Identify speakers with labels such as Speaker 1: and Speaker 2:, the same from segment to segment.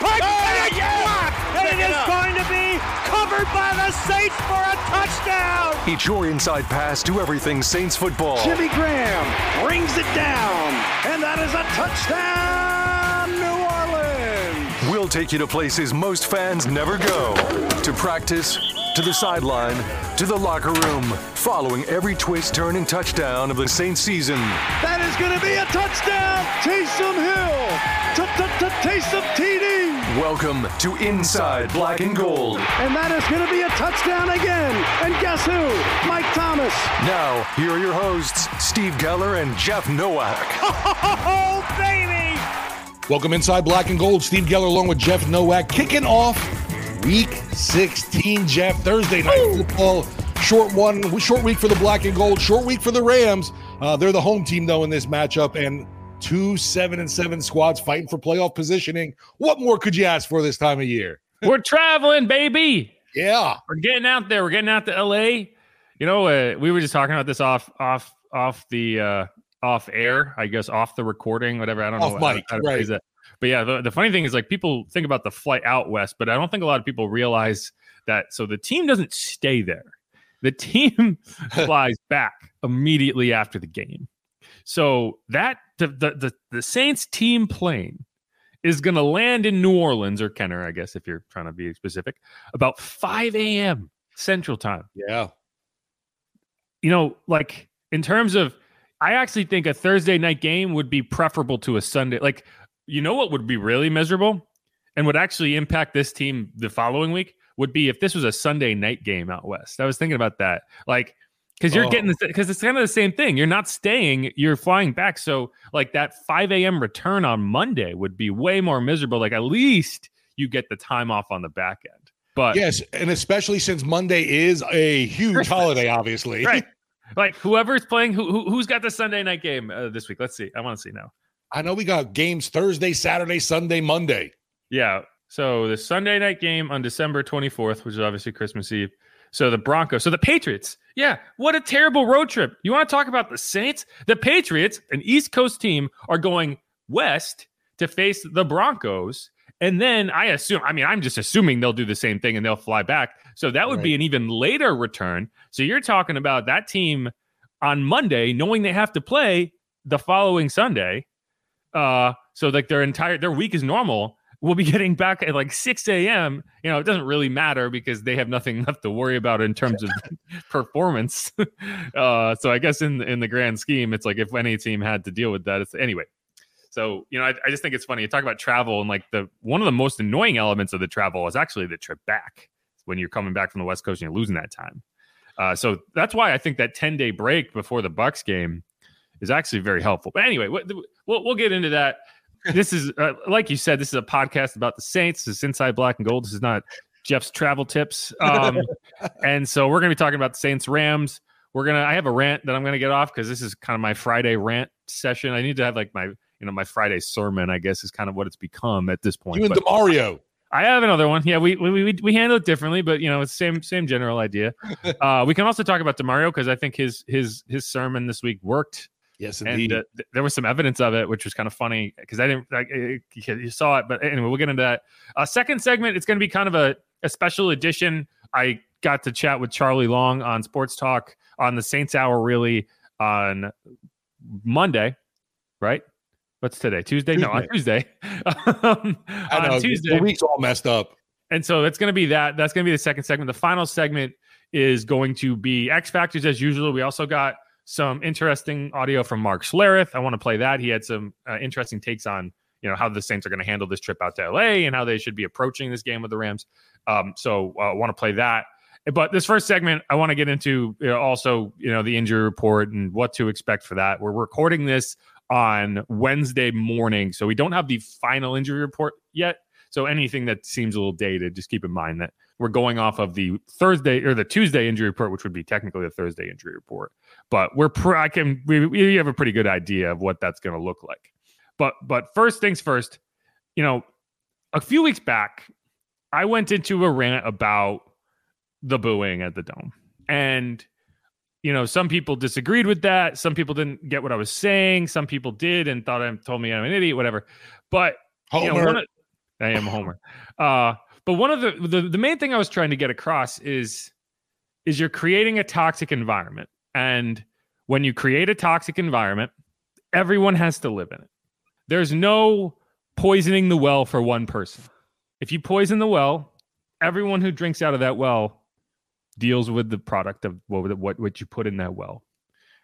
Speaker 1: pipe, and it's blocked, and it is going to be covered by the Saints for a touchdown.
Speaker 2: It's your inside pass to everything Saints football.
Speaker 3: Jimmy Graham brings it down, and that is a touchdown, New Orleans.
Speaker 2: We'll take you to places most fans never go to practice, to the sideline, to the locker room, following every twist, turn, and touchdown of the Saints season.
Speaker 3: That is going to be a touchdown, Taysom Hill. Taysom TD.
Speaker 2: Welcome to Inside Black and Gold.
Speaker 3: And that is going to be a touchdown again. And guess who? Mike Thomas.
Speaker 2: Now, here are your hosts, Steve Geller and Jeff Nowak.
Speaker 1: Oh, baby!
Speaker 4: Welcome inside Black and Gold. Steve Geller along with Jeff Nowak kicking off week 16, Jeff. Thursday night football. Short one, short week for the Black and Gold, short week for the Rams. Uh, they're the home team, though, in this matchup, and two seven and seven squads fighting for playoff positioning. What more could you ask for this time of year?
Speaker 5: We're traveling, baby.
Speaker 4: Yeah.
Speaker 5: We're getting out there. We're getting out to LA. You know, uh, we were just talking about this off off off the uh off air, I guess off the recording, whatever. I don't
Speaker 4: Off
Speaker 5: know how-
Speaker 4: mic,
Speaker 5: how to
Speaker 4: right.
Speaker 5: But yeah, the, the funny thing is like people think about the flight out west, but I don't think a lot of people realize that so the team doesn't stay there. The team flies back immediately after the game. So that the the the, the Saints team plane is going to land in New Orleans or Kenner, I guess, if you're trying to be specific, about 5 a.m. Central Time.
Speaker 4: Yeah.
Speaker 5: You know, like in terms of, I actually think a Thursday night game would be preferable to a Sunday. Like, you know what would be really miserable and would actually impact this team the following week would be if this was a Sunday night game out west. I was thinking about that. Like, because you're
Speaker 4: Oh.
Speaker 5: getting this, because it's kind of the same thing. You're not staying, you're flying back. So, like, that 5 a.m. return on Monday would be way more miserable. Like, at least you get the time off on the back end. But,
Speaker 4: Yes, and especially since Monday is a huge
Speaker 5: Christmas.
Speaker 4: holiday, obviously.
Speaker 5: right. Like, whoever's playing, who, who, who's got the Sunday night game uh, this week? Let's see. I want to see now.
Speaker 4: I know we got games Thursday, Saturday, Sunday, Monday.
Speaker 5: Yeah. So the Sunday night game on December 24th, which is obviously Christmas Eve. So the Broncos, so the Patriots. Yeah, what a terrible road trip. You want to talk about the Saints? The Patriots, an East Coast team, are going west to face the Broncos. And then I assume, I mean, I'm just assuming they'll do the same thing and they'll fly back. So that would be an even later return. So you're talking about that team on Monday, knowing they have to play the following Sunday. Uh, so like their entire their week is normal. We'll be getting back at like 6 a.m. You know, it doesn't really matter because they have nothing left to worry about in terms of performance. uh, so I guess in in the grand scheme, it's like if any team had to deal with that, it's anyway. So you know, I, I just think it's funny. You talk about travel and like the one of the most annoying elements of the travel is actually the trip back when you're coming back from the West Coast and you're losing that time. Uh, so that's why I think that 10 day break before the Bucks game is actually very helpful. But anyway, we'll we'll get into that. This is uh, like you said, this is a podcast about the Saints. This is Inside Black and Gold. This is not Jeff's travel tips. Um, and so we're going to be talking about the Saints Rams. We're gonna. I have a rant that I'm going to get off because this is kind of my Friday rant session. I need to have like my you know my Friday sermon. I guess is kind of what it's become at this point.
Speaker 4: You and
Speaker 5: But-
Speaker 4: Demario.
Speaker 5: I have another one. Yeah, we we we, we handle it differently, but you know, it's same same general idea. Uh, we can also talk about Demario because I think his his his sermon this week worked,
Speaker 4: Yes,
Speaker 5: and
Speaker 4: indeed.
Speaker 5: uh, th- there was some evidence of it, which was kind of funny because I didn't like eh, you saw it, but anyway, we'll get into that. Uh, second segment, it's going to be kind of a a special edition. I got to chat with Charlie Long on Sports Talk on the Saints Hour, really on Monday, right? What's today? Tuesday? No, on Tuesday. um,
Speaker 4: I
Speaker 5: on
Speaker 4: know
Speaker 5: Tuesday.
Speaker 4: the week's all messed up.
Speaker 5: And so that's going to be that. That's going to be the second segment. The final segment is going to be X Factors as usual. We also got some interesting audio from Mark Schlereth. I want to play that. He had some uh, interesting takes on you know how the Saints are going to handle this trip out to LA and how they should be approaching this game with the Rams. Um, so uh, I want to play that. But this first segment, I want to get into you know, also you know the injury report and what to expect for that. We're recording this on Wednesday morning, so we don't have the final injury report yet. So anything that seems a little dated, just keep in mind that we're going off of the Thursday or the Tuesday injury report, which would be technically a Thursday injury report. But we're pr- I can we, we have a pretty good idea of what that's going to look like. But but first things first, you know, a few weeks back, I went into a rant about the booing at the dome, and you know, some people disagreed with that. Some people didn't get what I was saying. Some people did and thought I told me I'm an idiot, whatever. But you know,
Speaker 4: Homer.
Speaker 5: of, I am a homer. Uh, but one of the, the the main thing I was trying to get across is is you're creating a toxic environment, and when you create a toxic environment, everyone has to live in it. There's no poisoning the well for one person. If you poison the well, everyone who drinks out of that well deals with the product of what what what you put in that well,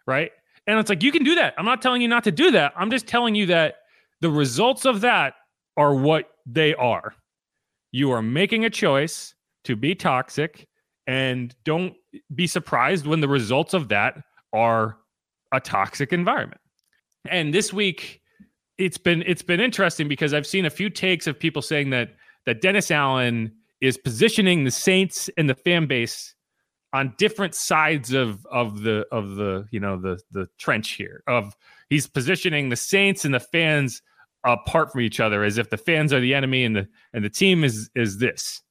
Speaker 5: right? And it's like you can do that. I'm not telling you not to do that. I'm just telling you that the results of that are what they are. You are making a choice to be toxic and don't be surprised when the results of that are a toxic environment. And this week it's been it's been interesting because I've seen a few takes of people saying that that Dennis Allen is positioning the Saints and the fan base on different sides of of the of the you know the the trench here of he's positioning the Saints and the fans apart from each other as if the fans are the enemy and the and the team is is this.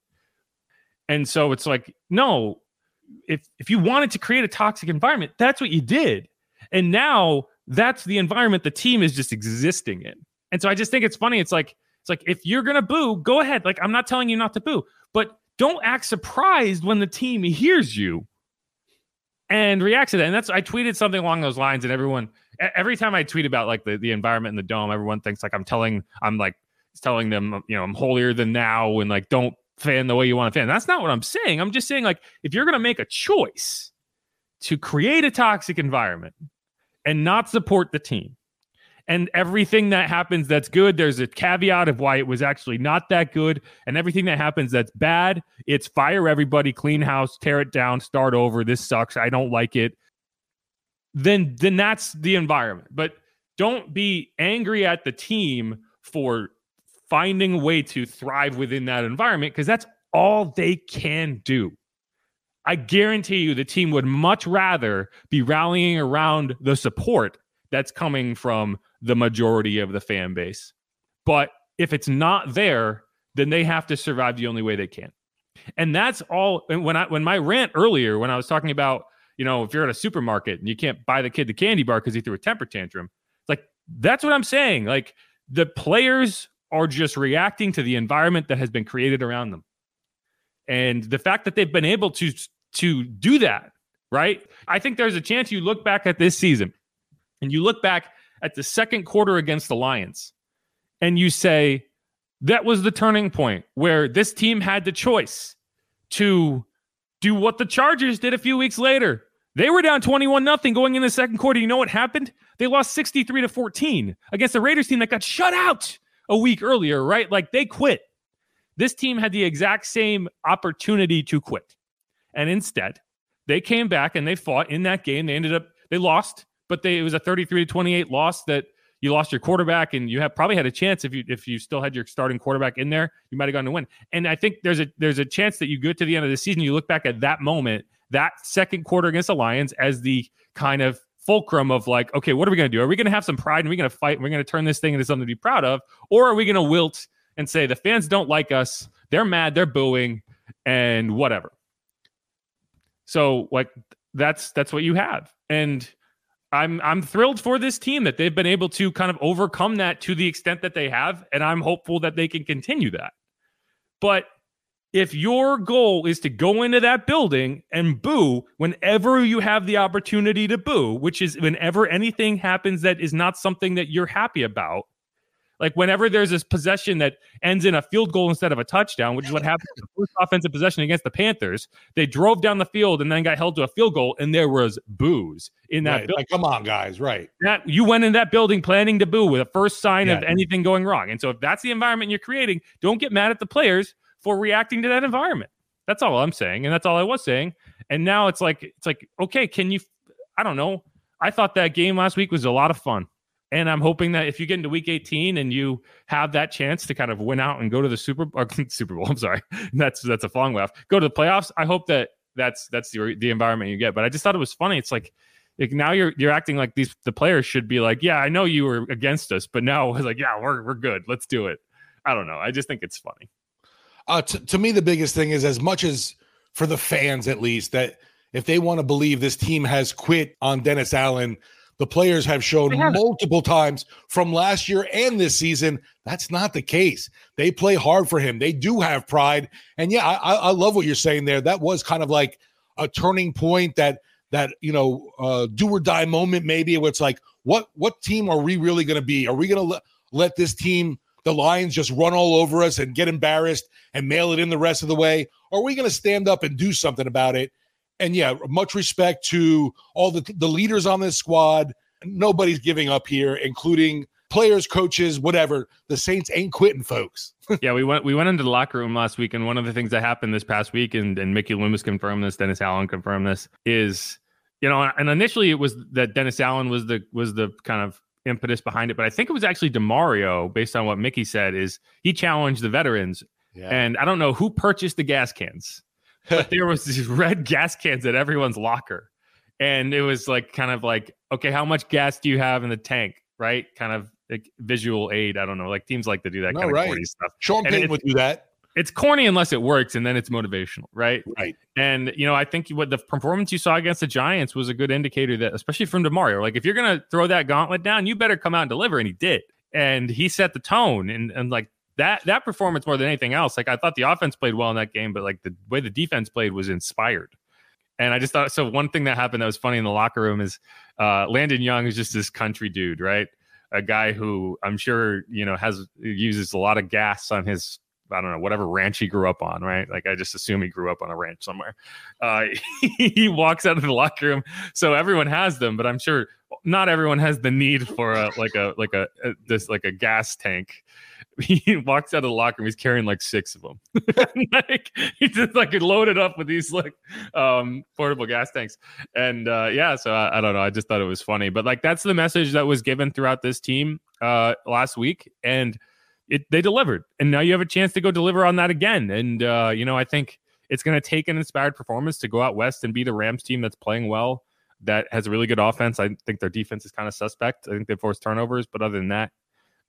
Speaker 5: And so it's like no if if you wanted to create a toxic environment that's what you did. And now that's the environment the team is just existing in. And so I just think it's funny it's like it's like if you're to boo go ahead like I'm not telling you not to boo but don't act surprised when the team hears you and reacts to that. And that's I tweeted something along those lines, and everyone every time I tweet about like the, the environment in the dome, everyone thinks like I'm telling I'm like telling them, you know, I'm holier than now and like don't fan the way you want to fan. That's not what I'm saying. I'm just saying like if you're gonna make a choice to create a toxic environment and not support the team, and everything that happens that's good there's a caveat of why it was actually not that good and everything that happens that's bad it's fire everybody clean house tear it down start over this sucks i don't like it then then that's the environment but don't be angry at the team for finding a way to thrive within that environment because that's all they can do I guarantee you the team would much rather be rallying around the support that's coming from the majority of the fan base. But if it's not there, then they have to survive the only way they can. And that's all. And when I when my rant earlier, when I was talking about, you know, if you're at a supermarket and you can't buy the kid the candy bar because he threw a temper tantrum, like that's what I'm saying. Like the players are just reacting to the environment that has been created around them. And the fact that they've been able to to do that, right? I think there's a chance you look back at this season and you look back at the second quarter against the Lions and you say, that was the turning point where this team had the choice to do what the Chargers did a few weeks later. They were down 21 nothing going in the second quarter. You know what happened? They lost 63 to 14 against the Raiders team that got shut out a week earlier, right? Like they quit. This team had the exact same opportunity to quit. And instead, they came back and they fought in that game. They ended up they lost but they, it was a 33 to 28 loss that you lost your quarterback and you have probably had a chance if you if you still had your starting quarterback in there, you might have gone to win. And I think there's a there's a chance that you get to the end of the season, you look back at that moment, that second quarter against the Lions as the kind of fulcrum of like, okay, what are we going to do? Are we going to have some pride and we're we going to fight and we're going to turn this thing into something to be proud of? Or are we going to wilt and say the fans don't like us, they're mad, they're booing, and whatever. So like that's that's what you have. And I'm I'm thrilled for this team that they've been able to kind of overcome that to the extent that they have, and I'm hopeful that they can continue that. But if your goal is to go into that building and boo whenever you have the opportunity to boo, which is whenever anything happens that is not something that you're happy about, like whenever there's this possession that ends in a field goal instead of a touchdown, which is what happened in the first offensive possession against the Panthers, they drove down the field and then got held to a field goal, and there was boos in that.
Speaker 4: Right.
Speaker 5: Building.
Speaker 4: Like, come on, guys, right?
Speaker 5: That you went in that building planning to boo with a first sign yeah. of anything going wrong, and so if that's the environment you're creating, don't get mad at the players for reacting to that environment. That's all I'm saying, and that's all I was saying. And now it's like it's like okay, can you? I don't know. I thought that game last week was a lot of fun. And I'm hoping that if you get into week 18 and you have that chance to kind of win out and go to the Super or uh, Super Bowl, I'm sorry, that's that's a long laugh. Go to the playoffs. I hope that that's that's the the environment you get. But I just thought it was funny. It's like like now you're you're acting like these the players should be like, yeah, I know you were against us, but now it's like, yeah, we're we're good. Let's do it. I don't know. I just think it's funny.
Speaker 4: Uh, t- to me, the biggest thing is as much as for the fans, at least, that if they want to believe this team has quit on Dennis Allen the players have shown
Speaker 5: have.
Speaker 4: multiple times from last year and this season that's not the case. They play hard for him. They do have pride, and yeah, I, I love what you're saying there. That was kind of like a turning point that that you know uh, do or die moment maybe where it's like what what team are we really going to be? Are we going to let let this team? The Lions just run all over us and get embarrassed and mail it in the rest of the way? Or are we going to stand up and do something about it? and yeah, much respect to all the the leaders on this squad. Nobody's giving up here, including players, coaches, whatever. The Saints ain't quitting, folks.
Speaker 5: yeah, we went we went into the locker room last week, and one of the things that happened this past week, and, and Mickey Loomis confirmed this, Dennis Allen confirmed this, is you know, and initially it was that Dennis Allen was the was the kind of impetus behind it, but I think it was actually Demario, based on what Mickey said, is he challenged the veterans,
Speaker 4: Yeah.
Speaker 5: and I don't know who purchased the gas cans, but there was these red gas cans at everyone's locker, and it was like kind of like, okay, how much gas do you have in the tank, right? Kind of like visual aid. I don't know, like teams like to do that
Speaker 4: No,
Speaker 5: kind of
Speaker 4: right.
Speaker 5: corny stuff
Speaker 4: Sean Payton would do that.
Speaker 5: It's corny unless it works and then it's motivational right
Speaker 4: Right.
Speaker 5: and you know i think what the performance you saw against the giants was a good indicator that especially from demario like if you're gonna throw that gauntlet down you better come out and deliver and he did and he set the tone and and like that that performance more than anything else like i thought the offense played well in that game but like the way the defense played was inspired and I just thought so. One thing that happened that was funny in the locker room is uh, Landon Young is just this country dude, right? A guy who I'm sure you know has uses a lot of gas on his I don't know whatever ranch he grew up on, right? Like I just assume he grew up on a ranch somewhere. Uh, he walks out of the locker room, so everyone has them, but I'm sure not everyone has the need for a like a like a, a this like a gas tank. He walks out of the locker room. He's carrying like six of them. like he just like loaded up with these like um portable gas tanks and uh yeah so I, I don't know i just thought it was funny but like that's the message that was given throughout this team uh last week and it they delivered. And now you have a chance to go deliver on that again. And uh you know i think it's going to take an inspired performance to go out west and beat a rams team that's playing well that has a really good offense. I think their defense is kind of suspect. I think they force turnovers but other than that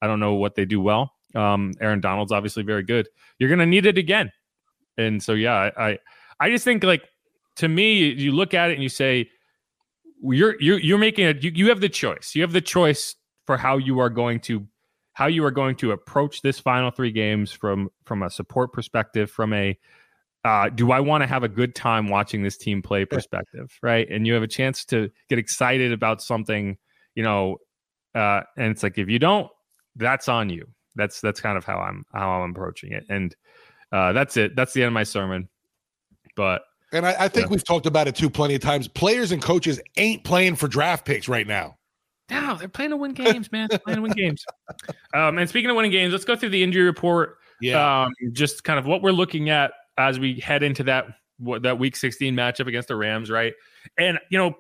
Speaker 5: i don't know what they do well. Um aaron donald's obviously very good. You're going to need it again. And so yeah I, I i just think like to me you look at it and you say you're you're you're making it you, you have the choice. You have the choice for how you are going to how you are going to approach this final three games from from a support perspective from a uh, do I want to have a good time watching this team play perspective, right? And you have a chance to get excited about something, you know, uh, and it's like if you don't, that's on you. That's that's kind of how I'm how I'm approaching it, and uh, that's it. That's the end of my sermon. But
Speaker 4: And I, I think
Speaker 5: Yeah.
Speaker 4: we've talked about it too plenty of times. Players and coaches ain't playing for draft picks right now.
Speaker 5: No, they're playing to win games, man. They're playing to win games. Um, and speaking of winning games, let's go through the injury report. Um, just kind of what we're looking at as we head into that what, that Week 16 matchup against the Rams, right? And you know,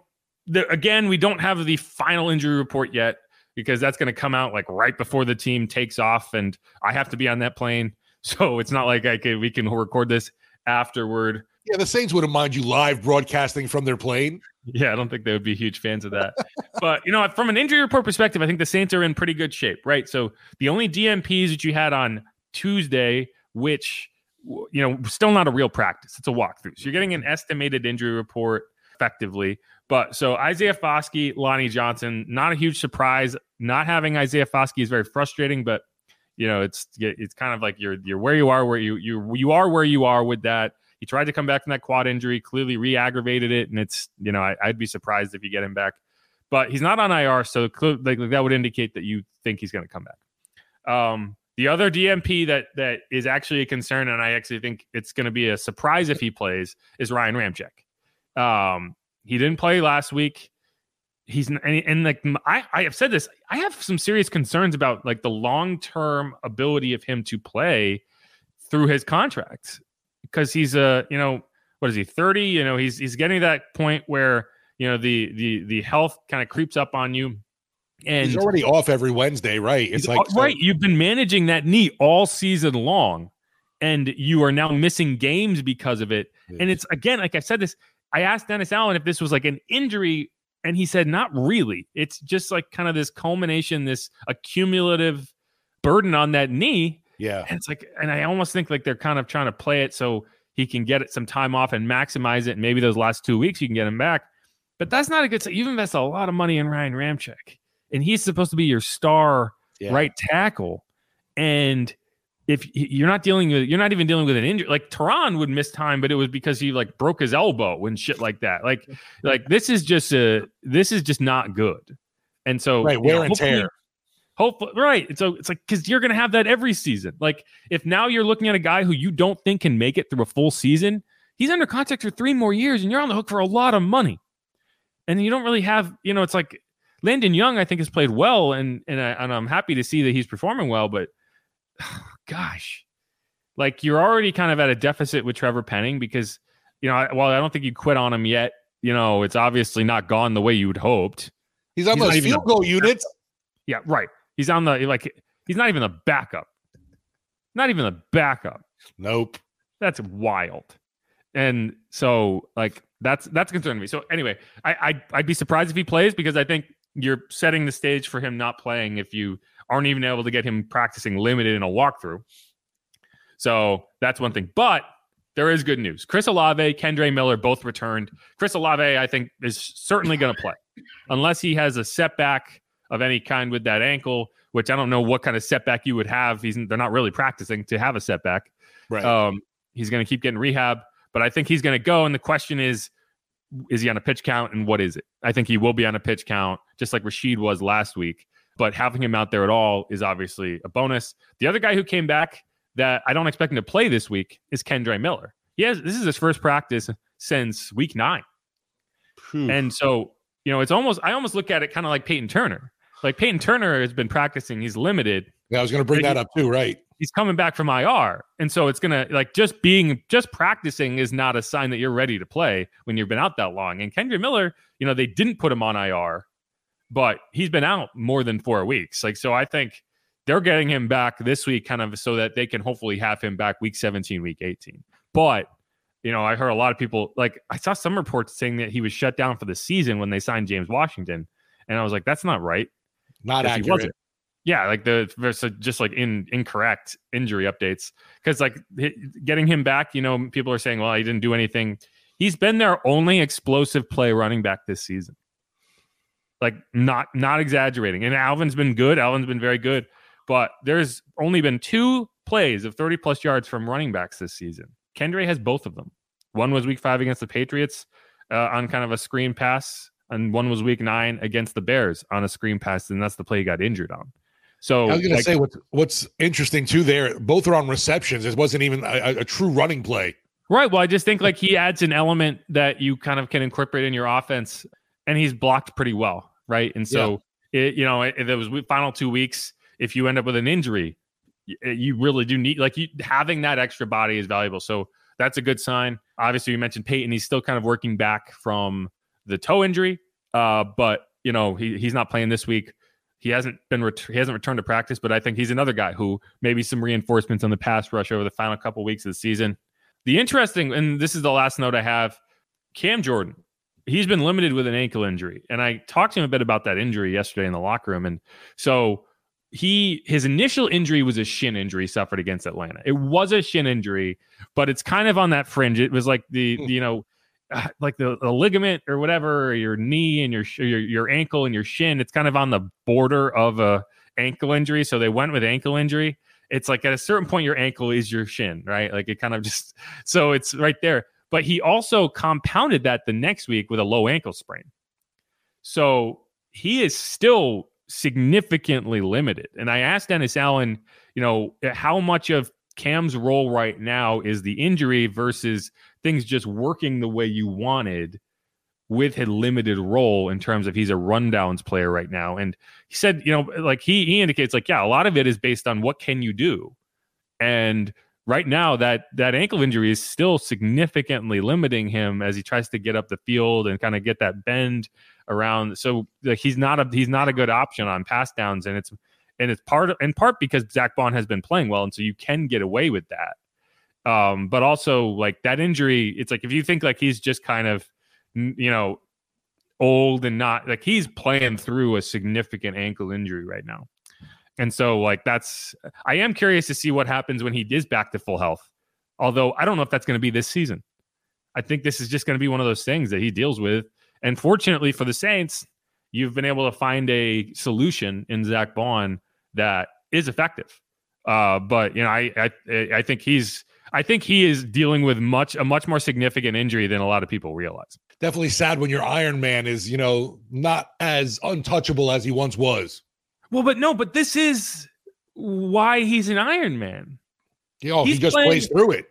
Speaker 5: the, again, we don't have the final injury report yet because that's going to come out like right before the team takes off, and I have to be on that plane, so it's not like I can we can record this afterward.
Speaker 4: Yeah, the Saints wouldn't mind you live broadcasting from their plane.
Speaker 5: Yeah, I don't think they would be huge fans of that. but you know, from an injury report perspective, I think the Saints are in pretty good shape, right? So the only DNPs that you had on Tuesday, which you know, still not a real practice, it's a walkthrough. So you're getting an estimated injury report effectively. But so Isaiah Foskey, Lonnie Johnson, not a huge surprise. Not having Isaiah Foskey is very frustrating, but you know, it's it's kind of like you're you're where you are, where you you you are where you are with that. He tried to come back from that quad injury, clearly re-aggravated it, and it's you know I, I'd be surprised if you get him back, but he's not on IR, so cl- like, that would indicate that you think he's going to come back. Um, the other DNP that that is actually a concern, and I actually think it's going to be a surprise if he plays, is Ryan Ramczyk. Um, he didn't play last week. He's and, and like I, I have said this, I have some serious concerns about like the long term ability of him to play through his contract because he's a you know what is he 30 you know he's he's getting to that point where you know the the the health kind of creeps up on you and
Speaker 4: He's already off every Wednesday, right? It's like
Speaker 5: right. You've been managing that knee all season long, and you are now missing games because of it. And it's again, like I said, this. I asked Dennis Allen if this was like an injury, and he said not really. It's just like kind of this culmination, this accumulative burden on that knee.
Speaker 4: Yeah.
Speaker 5: And it's like, and I almost think like they're kind of trying to play it so he can get it some time off and maximize it. And maybe those last two weeks you can get him back. But that's not a good. You've invested a lot of money in Ryan Ramczyk, and he's supposed to be your star
Speaker 4: Yeah.
Speaker 5: right tackle. And if you're not dealing with, you're not even dealing with an injury. Like Terron would miss time, but it was because he like broke his elbow and shit like that. Like, like this is just a, this is just not good. And so,
Speaker 4: Right,
Speaker 5: you
Speaker 4: wear
Speaker 5: know,
Speaker 4: and tear.
Speaker 5: Hopefully, right. So it's like because you're going to have that every season. Like if now you're looking at a guy who you don't think can make it through a full season, he's under contract for three more years, and you're on the hook for a lot of money. And you don't really have, you know, it's like Landon Young. I think has played well, and and, I, and I'm happy to see that he's performing well. But gosh, like you're already kind of at a deficit with Trevor Penning because you know, I- while I don't think you quit on him yet, you know, it's obviously not gone the way you would hoped.
Speaker 4: He's on
Speaker 5: He's
Speaker 4: those field goal units.
Speaker 5: Yeah, right. He's on the like he's not even the backup. Not even the backup.
Speaker 4: Nope.
Speaker 5: That's wild. And so like that's that's concerning me. So anyway, I I'd, I'd be surprised if he plays because I think you're setting the stage for him not playing if you aren't even able to get him practicing limited in a walkthrough. So that's one thing. But there is good news. Chris Olave, Kendre Miller both returned. Chris Olave, I think, is certainly going to play unless he has a setback of any kind with that ankle, which I don't know what kind of setback you would have. He's they're not really practicing to have a setback.
Speaker 4: Right.
Speaker 5: Um, he's going to keep getting rehab, but I think he's going to go. And the question is, is he on a pitch count and what is it? I think he will be on a pitch count, just like Rashid was last week. But having him out there at all is obviously a bonus. The other guy who came back that I don't expect him to play this week is Kendre Miller. He has this is his first practice since week nine.
Speaker 4: Phew.
Speaker 5: And so, you know, it's almost I almost look at it kind of like Payton Turner. Like Payton Turner has been practicing, he's limited.
Speaker 4: yeah, I was going to bring that up too. Right.
Speaker 5: He's coming back from IR. And so it's gonna like just being just practicing is not a sign that you're ready to play when you've been out that long. And Kendre Miller, you know, they didn't put him on IR, but he's been out more than four weeks. Like, so I think they're getting him back this week kind of so that they can hopefully have him back week 17, week 18. But you know, I heard a lot of people like I saw some reports saying that he was shut down for the season when they signed James Washington. And I was like, that's not right.
Speaker 4: Not accurate.
Speaker 5: Yeah, like the there's just like in incorrect injury updates because like getting him back, you know, people are saying, well, he didn't do anything. He's been their only explosive play running back this season. Like not not exaggerating. And Alvin's been good. Alvin's been very good, but there's only been two plays of 30 plus yards from running backs this season. Kendre has both of them. One was week five against the Patriots uh, on kind of a screen pass, and one was week nine against the Bears on a screen pass, and that's the play he got injured on. So
Speaker 4: I was going
Speaker 5: like,
Speaker 4: to say what's what's interesting too. There, both are on receptions. It wasn't even a, a- true running play.
Speaker 5: Right. Well, I just think like he adds an element that you kind of can incorporate in your offense, and he's blocked pretty well. Right. And so, it, you know, if it was final two weeks, if you end up with an injury, you really do need like you having that extra body is valuable. So that's a good sign. Obviously, you mentioned Payton. He's still kind of working back from the toe injury, uh, but you know he he's not playing this week. He hasn't been ret- he hasn't returned to practice, but I think he's another guy who maybe some reinforcements on the pass rush over the final couple weeks of the season. The interesting, and this is the last note I have, Cam Jordan. He's been limited with an ankle injury, and I talked to him a bit about that injury yesterday in the locker room. And so he his initial injury was a shin injury suffered against Atlanta. It was a shin injury, but it's kind of on that fringe. It was like the, the, you know Uh, like the, the ligament or whatever, or your knee and your, your your ankle and your shin. It's kind of on the border of a ankle injury, so they went with ankle injury. It's like at a certain point, your ankle is your shin, right? Like it kind of just so it's right there. But he also compounded that the next week with a low ankle sprain. So he is still significantly limited. And I asked Dennis Allen, you know, how much of Cam's role right now is the injury versus things just working the way you wanted with a limited role in terms of he's a rundowns player right now. And he said, you know, like he he indicates like, yeah, a lot of it is based on what can you do. And right now that that ankle injury is still significantly limiting him as he tries to get up the field and kind of get that bend around. So like he's not a he's not a good option on pass downs, and it's and it's part in part because Zach Baun has been playing well, and so you can get away with that. Um, but also like that injury, it's like if you think like he's just kind of you know old and not like he's playing through a significant ankle injury right now. And so like that's I am curious to see what happens when he is back to full health. Although I don't know if that's going to be this season. I think this is just going to be one of those things that he deals with And fortunately for the Saints, you've been able to find a solution in Zach Baun that is effective. Uh, but you know, I, I I think he's I think he is dealing with much a much more significant injury than a lot of people realize.
Speaker 4: Definitely sad when your Iron Man is, you know, not as untouchable as he once was.
Speaker 5: Well, but no, but this is why he's an Iron Man.
Speaker 4: You know, he just playing, plays through it.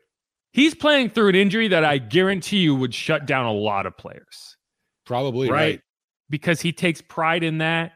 Speaker 5: He's playing through an injury that I guarantee you would shut down a lot of players.
Speaker 4: Probably right. right.
Speaker 5: Because he takes pride in that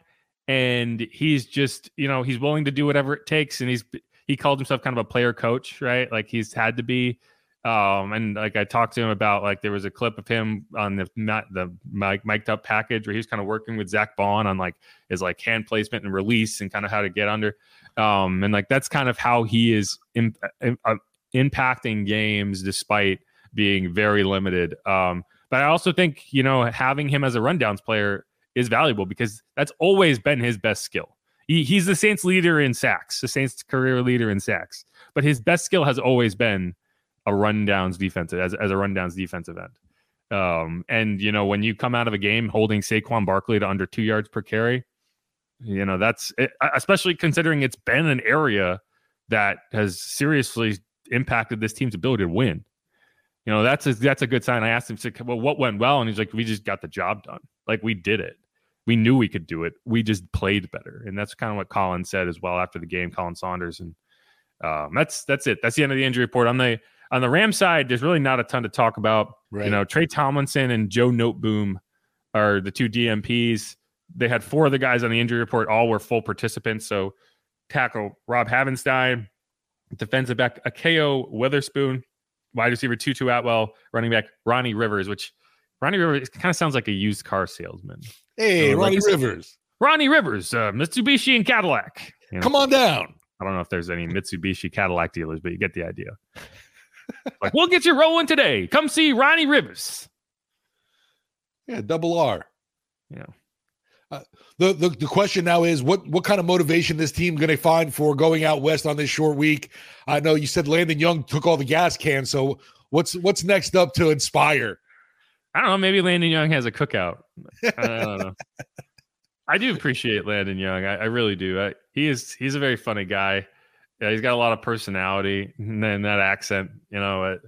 Speaker 5: and he's just, you know, he's willing to do whatever it takes and he's he called himself kind of a player coach, right? Like he's had to be um, and like I talked to him about like there was a clip of him on the not the mic mic'd up package where he was kind of working with zach baun on like his like hand placement and release and kind of how to get under. Um, and like that's kind of how he is in, in, uh, impacting games despite being very limited. Um, but I also think you know having him as a rundowns player is valuable because that's always been his best skill. He, he's the Saints leader in sacks, the Saints career leader in sacks, but his best skill has always been a rundowns defensive as, as a rundowns defensive end. Um, and you know, when you come out of a game holding Saquon Barkley to under two yards per carry, you know, that's it, especially considering it's been an area that has seriously impacted this team's ability to win. You know, that's a, that's a good sign. I asked him, well, what went well? And he's like, we just got the job done. Like we did it. We knew we could do it. We just played better. And that's kind of what Colin said as well after the game, Khalen Saunders. And um, that's, that's it. That's the end of the injury report. On the, on the Ram side, there's really not a ton to talk about. Right. You know, Tre Tomlinson and Joe Noteboom are the two DNPs. They had four of the guys on the injury report. All were full participants. So tackle Rob Havenstein, defensive back Ahkello Witherspoon, wide receiver Tutu Atwell, running back Ronnie Rivers, which Ronnie Rivers—it kind of sounds like a used car salesman.
Speaker 4: Hey, Ronnie like, Rivers.
Speaker 5: Ronnie Rivers, uh, Mitsubishi and Cadillac.
Speaker 4: You know, Come on down.
Speaker 5: I don't know if there's any Mitsubishi Cadillac dealers, but you get the idea like, we'll get you rolling today. Come see Ronnie Rivers.
Speaker 4: Yeah, double R.
Speaker 5: Yeah.
Speaker 4: Uh, the, the the question now is what what kind of motivation this team going to find for going out west on this short week? I know you said Landon Young took all the gas cans, so what's what's next up to inspire?
Speaker 5: I don't know. Maybe Landon Young has a cookout. I don't know. I do appreciate Landon Young. I, I really do. I, he is he's a very funny guy. Yeah, he's got a lot of personality and then that accent, you know. It,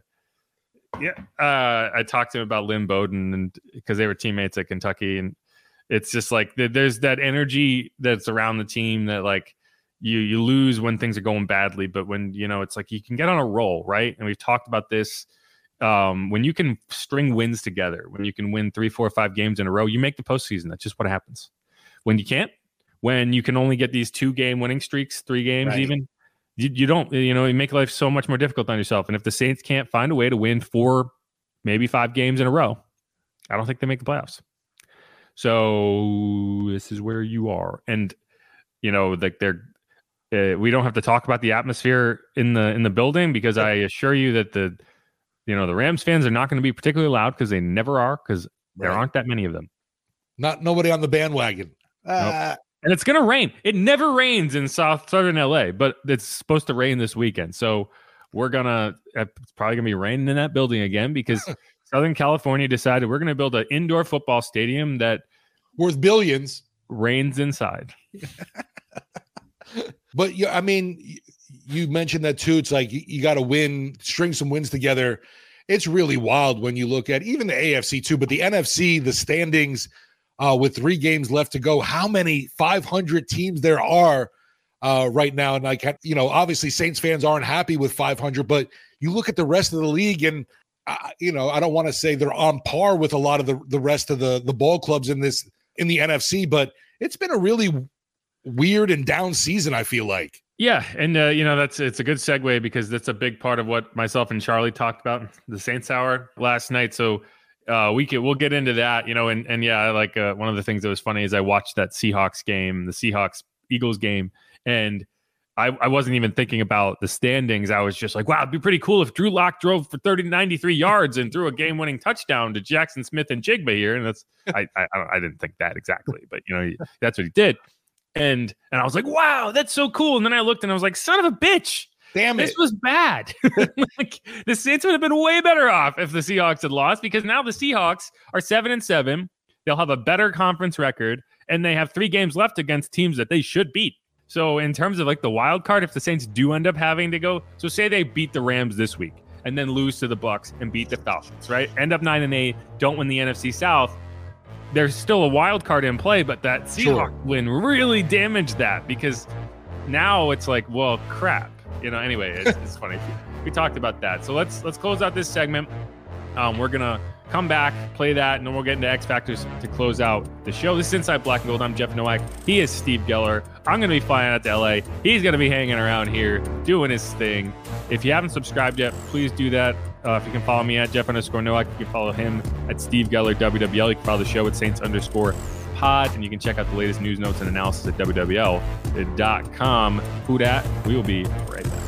Speaker 5: yeah, uh, I talked to him about Lynn Bowden and because they were teammates at Kentucky, and it's just like there's that energy that's around the team that like you you lose when things are going badly, but when you know it's like you can get on a roll, right? And we've talked about this. Um, when you can string wins together, when you can win three, four, five games in a row, you make the postseason. That's just what happens. When you can't, when you can only get these two game winning streaks, three games right. even, you, you don't you know you make life so much more difficult on yourself and if the saints can't find a way to win four maybe five games in a row i don't think they make the playoffs so this is where you are and you know like they're uh, we don't have to talk about the atmosphere in the in the building because i assure you that the you know the rams fans are not going to be particularly loud because they never are because right. there aren't that many of them
Speaker 4: not nobody on the bandwagon
Speaker 5: nope. uh, and it's going to rain. It never rains in South Southern LA, but it's supposed to rain this weekend. So we're gonna it's probably gonna be raining in that building again because Southern California decided we're gonna build an indoor football stadium that
Speaker 4: worth billions
Speaker 5: rains inside.
Speaker 4: but yeah, I mean, you mentioned that too. It's like you, you got to win, string some wins together. It's really wild when you look at even the AFC too, but the NFC, the standings uh, with three games left to go. How many 500 teams there are uh, right now? And like, you know, obviously Saints fans aren't happy with 500, but you look at the rest of the league and, uh, you know, I don't want to say they're on par with a lot of the, the rest of the, the ball clubs in this, in the NFC, but it's been a really weird and down season, I feel like.
Speaker 5: Yeah, and uh, you know that's it's a good segue because that's a big part of what myself and Charlie talked about the Saints hour last night. So uh, we can we'll get into that, you know, and and yeah, like uh, one of the things that was funny is I watched that Seahawks game, the Seahawks Eagles game, and I, I wasn't even thinking about the standings. I was just like, wow, it'd be pretty cool if Drew Lock drove for 30 93 yards and threw a game winning touchdown to Jackson Smith-Njigba here. And that's I, I I didn't think that exactly, but you know, that's what he did. And and I was like, wow, that's so cool. And then I looked and I was like, son of a bitch.
Speaker 4: Damn it.
Speaker 5: This was bad. like, the Saints would have been way better off if the Seahawks had lost because now the Seahawks are seven and seven. they'll have a better conference record, and they have three games left against teams that they should beat. So in terms of like the wild card, if the Saints do end up having to go, so say they beat the Rams this week and then lose to the Bucks and beat the Falcons, right? End up nine and eight, don't win the NFC South. There's still a wild card in play, but that Seahawks
Speaker 4: Sure.
Speaker 5: win really damaged that because now it's like, well, crap. You know. Anyway, it's, it's funny. We talked about that. So let's let's close out this segment. Um, we're gonna come back, play that, and then we'll get into X Factors to close out the show. This is Inside Black and Gold. I'm Jeff Nowak. He is Steve Geller. I'm gonna be flying out to LA. He's gonna be hanging around here doing his thing. If you haven't subscribed yet, please do that. Uh, if you can follow me at Jeff underscore Nowak, you can follow him at Steve Geller WWL. You can follow the show at Saints underscore pod, and you can check out the latest news notes and analysis at WWL.com. Who dat? We will be right back.